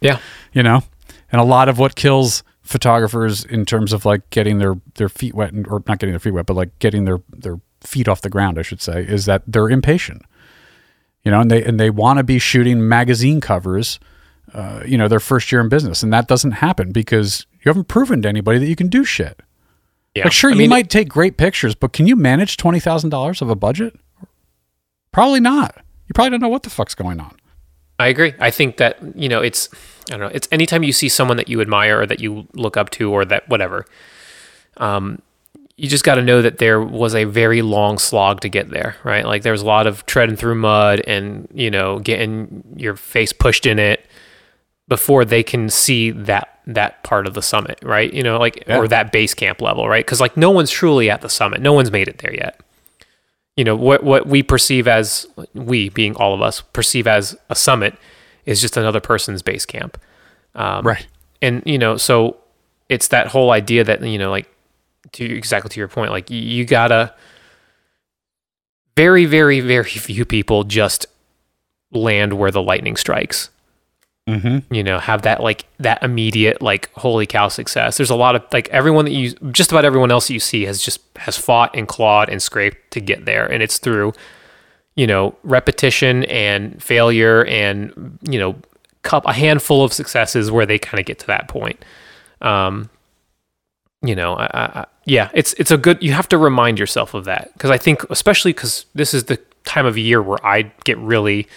Yeah. you know? And a lot of what kills photographers in terms of like getting their their feet wet and, or not getting their feet wet but like getting their their feet off the ground i should say is that they're impatient. You know and they and they want to be shooting magazine covers uh, you know their first year in business. And that doesn't happen because you haven't proven to anybody that you can do shit. Yeah. like sure I you mean, might take great pictures but can you manage $20000 of a budget? Probably not you probably don't know what the fuck's going on I agree. I think that, you know, it's I don't know, it's anytime you see someone that you admire or that you look up to or that whatever. Um you just got to know that there was a very long slog to get there, right? Like there was a lot of treading through mud and, you know, getting your face pushed in it before they can see that that part of the summit, right? You know, like Yeah. or that base camp level, right? Cuz like no one's truly at the summit. No one's made it there yet. You know, what what we perceive as we being all of us perceive as a summit is just another person's base camp. Um, right and you know so it's that whole idea that you know like to exactly to your point like you, you gotta very very very few people just land where the lightning strikes mm-hmm. you know have that like that immediate like holy cow success. There's a lot of like everyone that you just about everyone else that you see has just has fought and clawed and scraped to get there. And it's through you know repetition and failure and you know cup a handful of successes where they kind of get to that point. Um you know I, I, yeah it's it's a good you have to remind yourself of that. Because i think especially because this is the time of year where i get really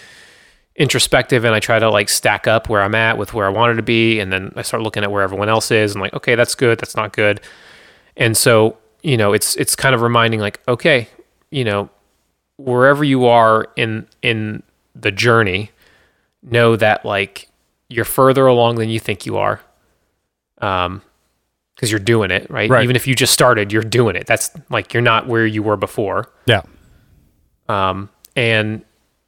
introspective and I try to like stack up where I'm at with where I wanted to be. And then I start looking at where everyone else is and like, okay, that's good. That's not good. And so, you know, it's, it's kind of reminding like, okay, you know, wherever you are in, in the journey, know that like you're further along than you think you are. Um, cause you're doing it, right? Right. Even if you just started, you're doing it. That's like, you're not where you were before. yeah Um, and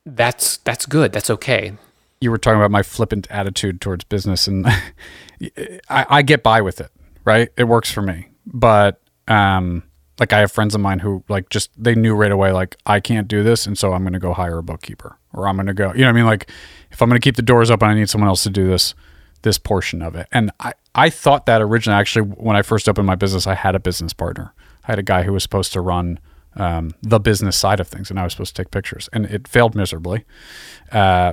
that's, that's good. That's okay. you were talking about my flippant attitude towards business and I, I get by with it right? It works for me. But um like i have friends of mine who like just they knew right away like i can't do this and so i'm going to go hire a bookkeeper or i'm going to go you know what i mean? Like if i'm going to keep the doors open i need someone else to do this this portion of it. And i i thought that originally actually when i first opened my business i had a business partner. I had a guy who was supposed to run um, the business side of things and i was supposed to take pictures and it failed miserably uh,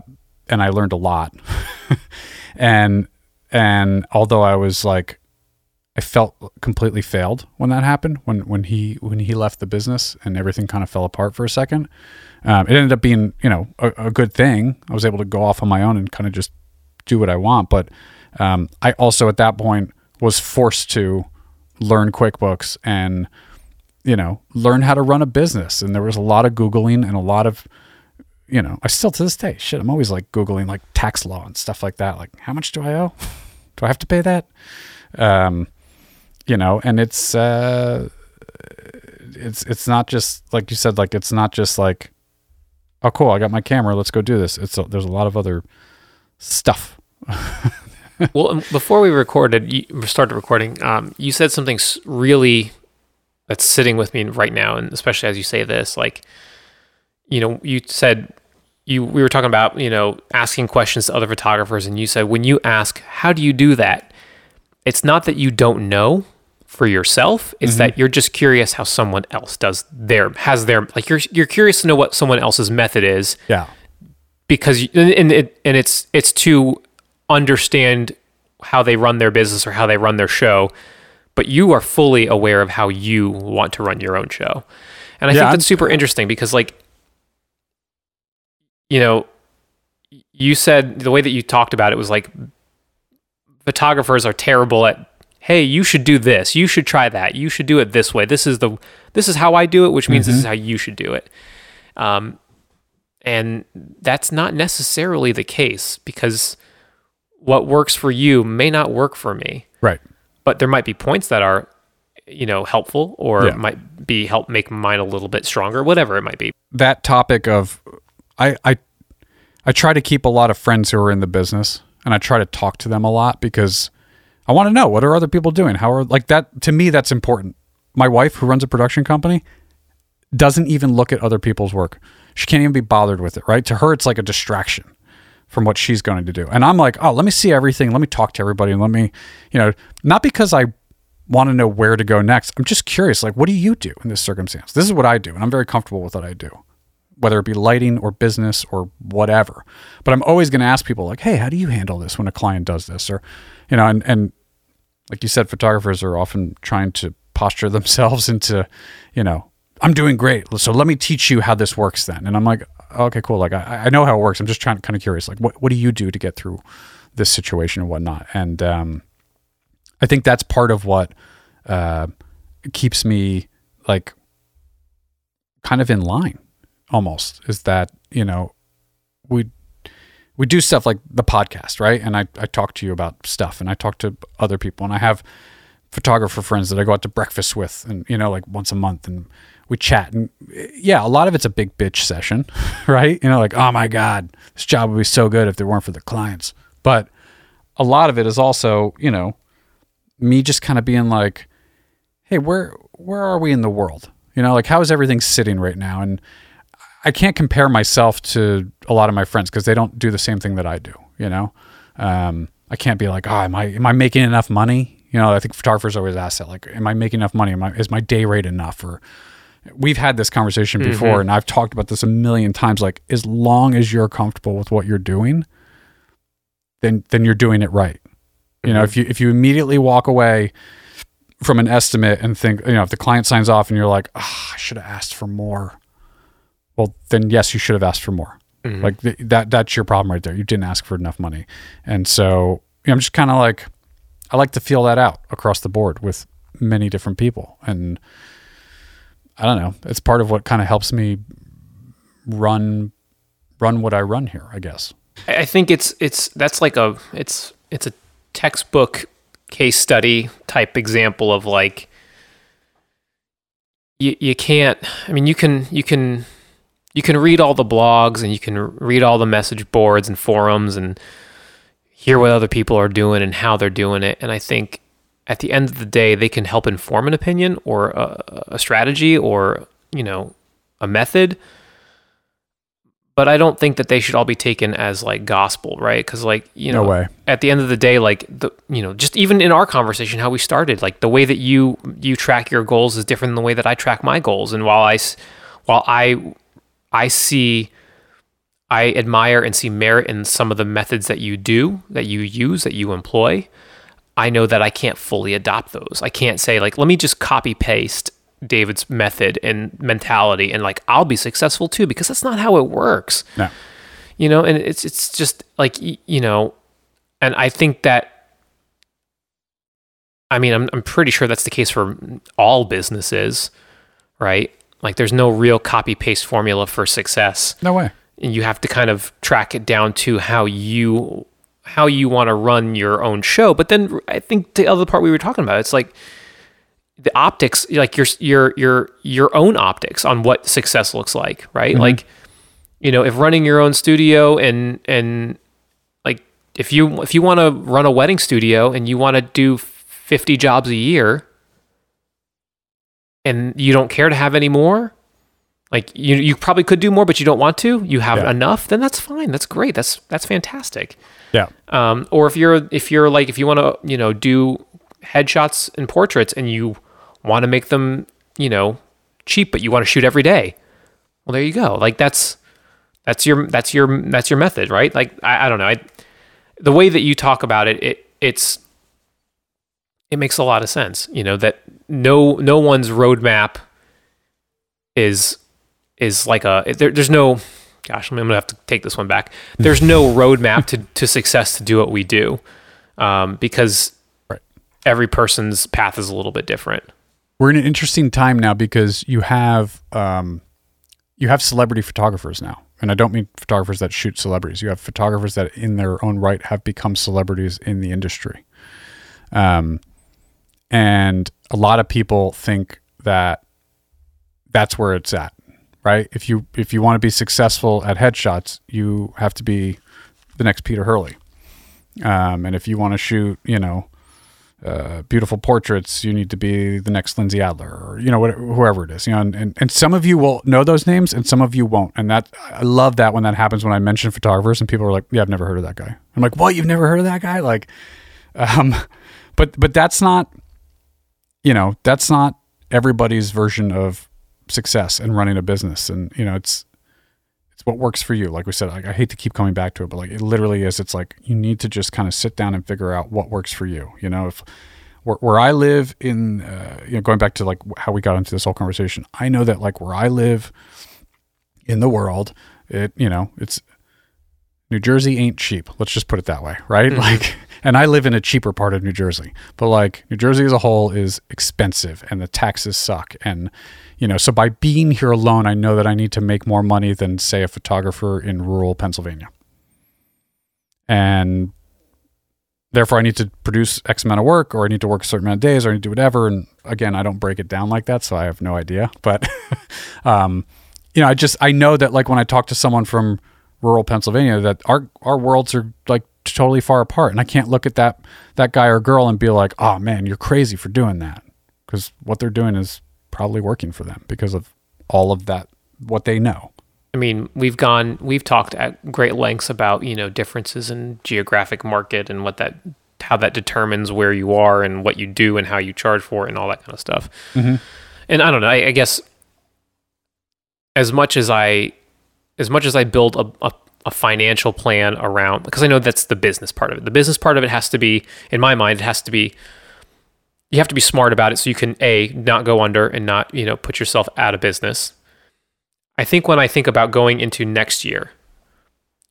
and I learned a lot. and and although I was like, I felt completely failed when that happened. When when he when he left the business and everything kind of fell apart for a second. Um, it ended up being you know a, a good thing. I was able to go off on my own and kind of just do what I want. But um, I also at that point was forced to learn QuickBooks and you know learn how to run a business. And there was a lot of googling and a lot of you know, I still to this day, shit, I'm always like Googling like tax law and stuff like that. Like, how much do I owe? Do I have to pay that? Um, you know, and it's uh, it's it's not just like you said, like it's not just like, oh, cool, I got my camera, let's go do this. It's a, there's a lot of other stuff. well, before we recorded, you started recording. Um, you said something really that's sitting with me right now, and especially as you say this, like, you know, you said you we were talking about you know asking questions to other photographers, and you said when you ask, how do you do that? It's not that you don't know for yourself; it's mm-hmm. that you're just curious how someone else does their has their like you're you're curious to know what someone else's method is Yeah. because you, and, and it and it's it's to understand how they run their business or how they run their show but you are fully aware of how you want to run your own show. And i Yeah, think I'm- that's super interesting because like you know you said the way that you talked about it was like photographers are terrible at hey you should do this. You should try that. You should do it this way. This is the this is how i do it which means this is how you should do it. Um, and that's not necessarily the case because what works for you may not work for me. Right. But there might be points that are you know helpful or Yeah. might be help make mine a little bit stronger whatever it might be that topic of I I I try to keep a lot of friends who are in the business and I try to talk to them a lot because I want to know what are other people doing? How are like that to me that's important. My wife who runs a production company doesn't even look at other people's work. She can't even be bothered with it, right? To her it's like a distraction from what she's going to do. And I'm like, "Oh, let me see everything. Let me talk to everybody and let me, you know, not because I want to know where to go next. I'm just curious like what do you do in this circumstance? This is what I do and I'm very comfortable with what I do whether it be lighting or business or whatever. But I'm always going to ask people like, "Hey, how do you handle this when a client does this?" Or, you know, and and like you said, photographers are often trying to posture themselves into, you know, I'm doing great, so let me teach you how this works then. And I'm like, okay, cool. Like I, I know how it works. I'm just trying kind of curious. Like, what what do you do to get through this situation and whatnot? And um, I think that's part of what uh, keeps me like kind of in line almost is that you know we we do stuff like the podcast right and I, I talk to you about stuff and i talk to other people and i have photographer friends that i go out to breakfast with and you know like once a month and we chat and yeah a lot of it's a big bitch session right you know like oh my god this job would be so good if there weren't for the clients but a lot of it is also you know me just kind of being like hey where where are we in the world you know like how is everything sitting right now and I can't compare myself to a lot of my friends because they don't do the same thing that I do. You know, um, I can't be like, oh, am I am I making enough money? You know, I think photographers always ask that, like, am I making enough money? Am I, is my day rate enough? Or we've had this conversation mm-hmm. before, and I've talked about this a million times. Like, as long as you're comfortable with what you're doing, then then you're doing it right. You know, mm-hmm. if you if you immediately walk away from an estimate and think, you know, if the client signs off and you're like, oh, I should have asked for more well then yes you should have asked for more Mhm. like th- that that's your problem right there you didn't ask for enough money and so you know, i'm just kind of like i like to feel that out across the board with many different people and i don't know. It's part of what kind of helps me run run what i run here i guess. I think it's it's that's like a it's it's a textbook case study type example of like you you can't I mean you can you can you can read all the blogs and you can read all the message boards and forums and hear what other people are doing and how they're doing it. And I think at the end of the day they can help inform an opinion or a, a strategy or you know a method but I don't think that they should all be taken as like gospel, right? Because like you know, no way at the end of the day, like the you know, just even in our conversation, how we started, like the way that you you track your goals is different than the way that I track my goals. And while I while I I see I admire and see merit in some of the methods that you do, that you use, that you employ. I know that I can't fully adopt those. I can't say like, let me just copy paste David's method and mentality and like I'll be successful too because that's not how it works. no You know, and it's it's just like you know, and I think that I mean, I'm I'm pretty sure that's the case for all businesses, right? Like there's no real copy paste formula for success no way and you have to kind of track it down to how you how you want to run your own show but then i think the other part we were talking about it's like the optics, like your your your your own optics on what success looks like, right? Mm-hmm. Like, you know, if running your own studio and and like if you if you want to run a wedding studio and you want to do 50 jobs a year and you don't care to have any more, like you you probably could do more but you don't want to, you have Yeah. enough, then that's fine. That's great. That's that's fantastic. Yeah. Um, or if you're if you're like if you want to you know do headshots and portraits and you want to make them you know cheap but you want to shoot every day, well there you go. Like that's that's your that's your that's your method, right? Like I, I don't know. I, the way that you talk about it, it it's it makes a lot of sense. You know that no no one's roadmap is is like a there, there's no gosh I'm gonna have to take this one back. There's no roadmap to to success to do what we do um, because Right. every person's path is a little bit different. We're in an interesting time now because you have um, you have celebrity photographers now, and I don't mean photographers that shoot celebrities. You have photographers that, in their own right, have become celebrities in the industry. Um, and a lot of people think that that's where it's at, right? If you if you want to be successful at headshots, you have to be the next Peter Hurley. Um, and if you want to shoot, you know, uh, beautiful portraits, you need to be the next Lindsay Adler or, you know, whatever, whoever it is, you know, and, and, and some of you will know those names and some of you won't. And that, I love that when that happens, when I mention photographers and people are like, yeah, I've never heard of that guy. I'm like, what? You've never heard of that guy? Like, um, but, but that's not, you know, that's not everybody's version of success and running a business. And, you know, it's, it's what works for you. Like we said, like, I hate to keep coming back to it, but like it literally is. It's like you need to just kind of sit down and figure out what works for you. You know, if where, where I live in, uh, you know, going back to like how we got into this whole conversation, I know that like where I live in the world, it you know, it's New Jersey ain't cheap. Let's just put it that way, right? Like, and I live in a cheaper part of New Jersey, but like New Jersey as a whole is expensive, and the taxes suck, and you know, so by being here alone, I know that I need to make more money than say a photographer in rural Pennsylvania, and therefore I need to produce X amount of work, or I need to work a certain amount of days, or I need to do whatever. And again, I don't break it down like that, so I have no idea. But, um, you know, I just I know that like when I talk to someone from rural Pennsylvania, that our our worlds are like totally far apart, and I can't look at that that guy or girl and be like, oh man, you're crazy for doing that, because what they're doing is probably working for them because of all of that what they know. I mean, we've gone, we've talked at great lengths about you know differences in geographic market and what that, how that determines where you are and what you do and how you charge for it and all that kind of stuff. Mm-hmm. And I don't know. I, I guess as much as I, as much as I build a, a, a financial plan around, because I know that's the business part of it. The business part of it has to be, in my mind, it has to be. You have to be smart about it so you can a not go under and not you know put yourself out of business. I think when I think about going into next year,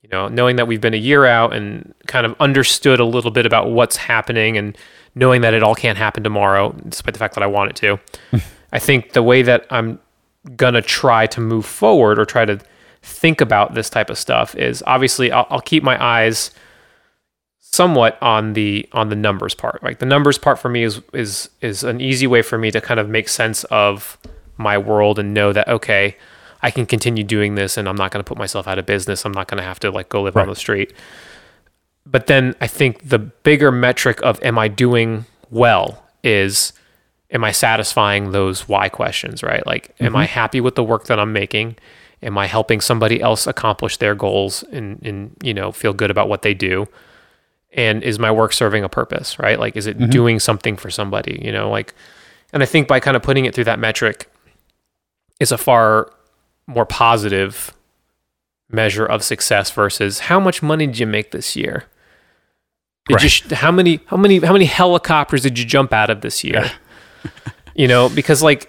you know, knowing that we've been a year out and kind of understood a little bit about what's happening and knowing that it all can't happen tomorrow, despite the fact that I want it to, I think the way that I'm going to try to move forward or try to think about this type of stuff is obviously I'll, I'll keep my eyes somewhat on the on the numbers part. Like the numbers part for me is is is an easy way for me to kind of make sense of my world and know that okay, I can continue doing this and I'm not going to put myself out of business. I'm not going to have to like go live on the street. But then I think the bigger metric of am I doing well is am I satisfying those why questions, right? Like am I mm-hmm. happy with the work that I'm making? Am I helping somebody else accomplish their goals and and you know feel good about what they do? And is my work serving a purpose, right? Like is it mm-hmm. doing something for somebody, you know, like and I think by kind of putting it through that metric is a far more positive measure of success versus how much money did you make this year? Did you Right. sh- how many how many how many helicopters did you jump out of this year? you know, because like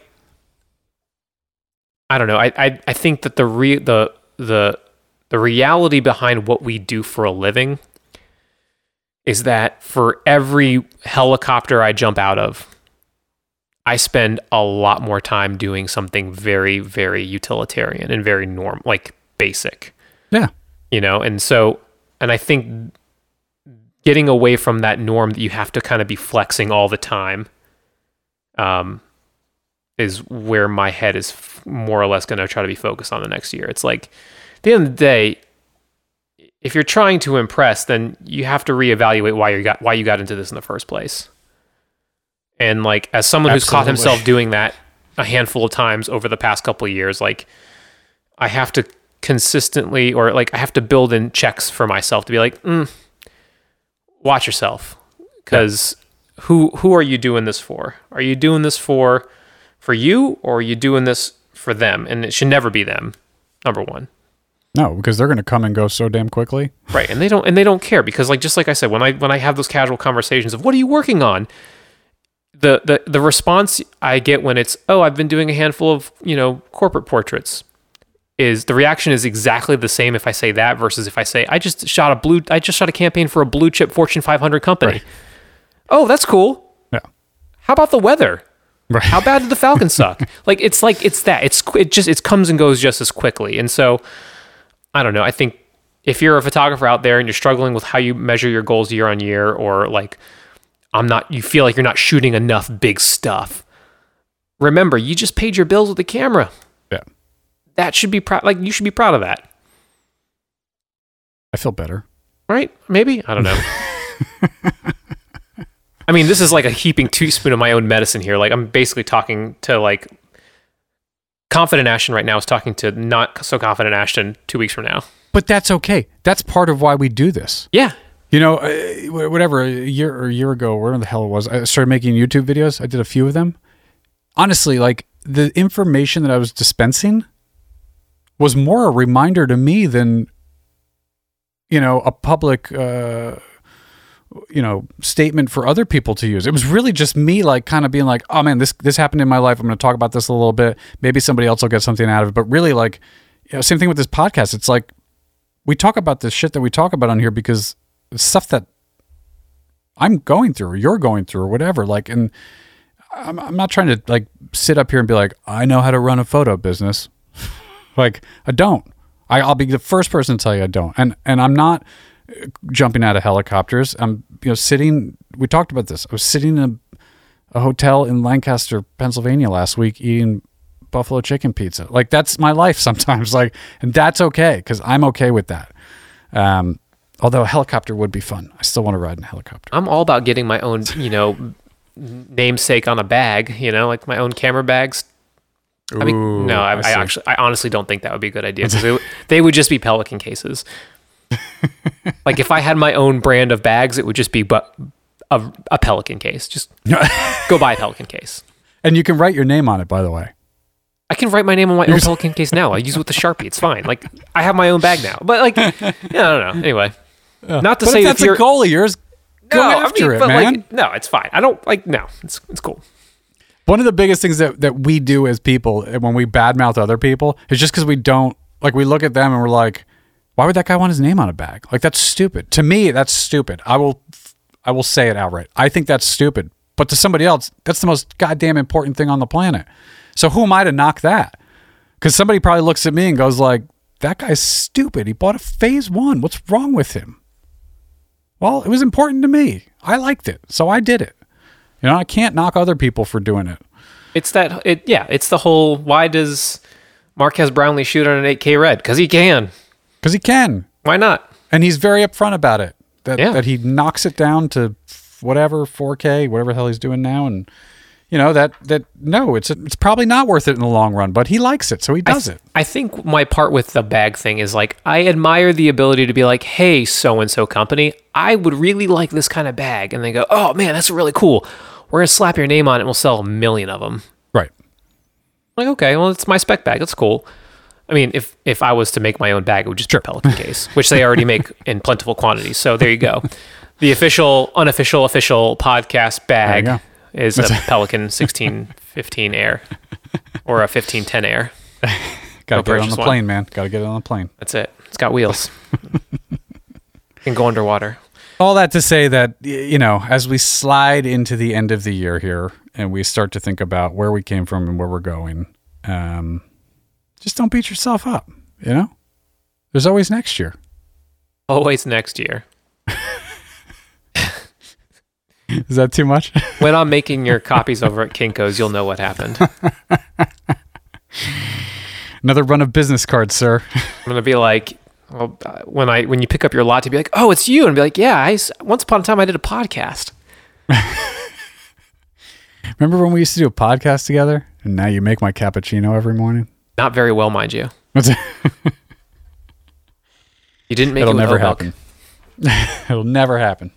I don't know, I I, I think that the re the the the reality behind what we do for a living is that for every helicopter I jump out of, I spend a lot more time doing something very, very utilitarian and very norm, like basic, Yeah. you know? And so, and I think getting away from that norm that you have to kind of be flexing all the time, um, is where my head is f- more or less going to try to be focused on the next year. It's like at the end of the day, if you're trying to impress, then you have to reevaluate why you got why you got into this in the first place. And like as someone who's caught himself doing that a handful of times over the past couple of years, like I have to consistently or like I have to build in checks for myself to be like, mm, watch yourself, because who who are you doing this for? Are you doing this for for you or are you doing this for them? And it should never be them. Number one. No, because they're going to come and go so damn quickly. Right, and they don't and they don't care because like just like I said when I when I have those casual conversations of what are you working on, the the the response I get when it's oh I've been doing a handful of you know corporate portraits is the reaction is exactly the same if I say that versus if I say I just shot a blue I just shot a campaign for a blue chip Fortune 500 company. Right. Oh, that's cool. Yeah. How about the weather? Right. How bad did the Falcons suck? like it's like it's that it's it just it comes and goes just as quickly. And so I don't know. I think if you're a photographer out there and you're struggling with how you measure your goals year on year, or like I'm not, you feel like you're not shooting enough big stuff. Remember, you just paid your bills with the camera. Yeah. That should be proud. Like you should be proud of that, I feel better. right? Maybe I don't know. I mean, this is like a heaping teaspoon of my own medicine here. Like I'm basically talking to like confident Ashton right now is talking to not so confident Ashton two weeks from now. But that's okay. That's part of why we do this. Yeah. You know, uh, whatever, a year or a year ago, wherever the hell it was, I started making YouTube videos. I did a few of them. Honestly, like the information that I was dispensing was more a reminder to me than, you know, a public, uh, you know, statement for other people to use. It was really just me, like, kind of being like, "Oh man, this this happened in my life. I'm going to talk about this a little bit. Maybe somebody else will get something out of it." But really, like, you know, same thing with this podcast. It's like we talk about this shit that we talk about on here because stuff that I'm going through or you're going through or whatever. Like, and I'm, I'm not trying to like sit up here and be like, I know how to run a photo business. like, I don't. I, I'll be the first person to tell you I don't. And and I'm not jumping out of helicopters. I'm you know sitting. We talked about this. I was sitting in a, a hotel in Lancaster, Pennsylvania last week eating buffalo chicken pizza. Like that's my life sometimes. Like, and that's okay because I'm okay with that. Um, although a helicopter would be fun. I still want to ride in a helicopter. I'm all about getting my own, you know, namesake on a bag, you know, like my own camera bags. I mean, Ooh, no, I, I I, actually, I honestly don't think that would be a good idea because they would just be Pelican cases. like if I had my own brand of bags, it would just be but a, a Pelican case. Just go buy a Pelican case. and you can write your name on it, by the way. I can write my name on my own Pelican case now. I use it with the Sharpie. It's fine. Like I have my own bag now. But like, yeah, I don't know. Anyway, not to But say if that that's you're a goal of yours, go no, after I mean, it, but man. like, no, it's fine. I don't like. No, it's it's cool. One of the biggest things that, that we do as people uh, when we badmouth other people is just because we don't like we look at them and we're like, why would that guy want his name on a bag? Like that's stupid. To me, that's stupid. I will I will say it outright. I think that's stupid. But to somebody else, that's the most goddamn important thing on the planet. So who am I to knock that? Because somebody probably looks at me and goes like, that guy's stupid. He bought a phase one. What's wrong with him? Well, it was important to me. I liked it. So I did it. You know, I can't knock other people for doing it. It's that. It yeah. It's the whole. Why does Marques Brownlee shoot on an 8K red? Because he can. Because he can. Why not? And he's very upfront about it. That, Yeah. that he knocks it down to whatever 4K, whatever the hell he's doing now. And, you know, that, that no, it's, it's probably not worth it in the long run, but he likes it. So he does I, it. I think my part with the bag thing is like I admire the ability to be like, hey, so and so company, I would really like this kind of bag, and they go, oh man, that's really cool. We're gonna slap your name on it, and we'll sell a million of them. Right. Like, okay, well, it's my spec bag. That's cool. I mean, if if I was to make my own bag, it would just be a Pelican case, which they already make in plentiful quantities. So there you go. The official, unofficial, official podcast bag is a Pelican 1615 Air or a 1510 Air. Got to Go get it on the one. plane, man. Got to get it on the plane. That's it. It's got wheels. Can go underwater. All that to say that, you know, as we slide into the end of the year here and we start to think about where we came from and where we're going, um, just don't beat yourself up, you know? There's always next year. Always next year. Is that too much? when I'm making your copies over at Kinko's, you'll know what happened. Another run of business cards, sir. I'm gonna be like, well, uh, when I when you pick up your lot, to be like, oh, it's you, and be like, yeah, I once upon a time I did a podcast. Remember when we used to do a podcast together? And now you make my cappuccino every morning? Not very well, mind you. You didn't make It'll never happen. It'll never happen.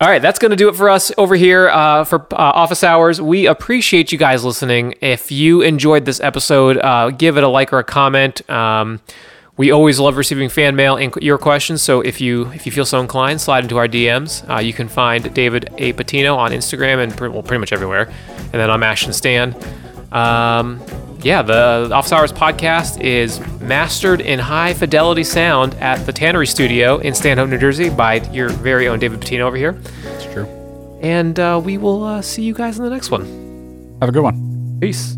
All right, that's going to do it for us over here uh, for uh, office hours. We appreciate you guys listening. If you enjoyed this episode, uh, give it a like or a comment. Um, we always love receiving fan mail and your questions. So if you if you feel so inclined, slide into our DMs. Uh, you can find David A Patino on Instagram and pre- well, pretty much everywhere. And then I'm Ashton Stan. Um, yeah, the Office Hours podcast is mastered in high fidelity sound at the Tannery Studio in Stanhope, New Jersey, by your very own David Patino over here. It's true. And uh, we will uh, see you guys in the next one. Have a good one. Peace.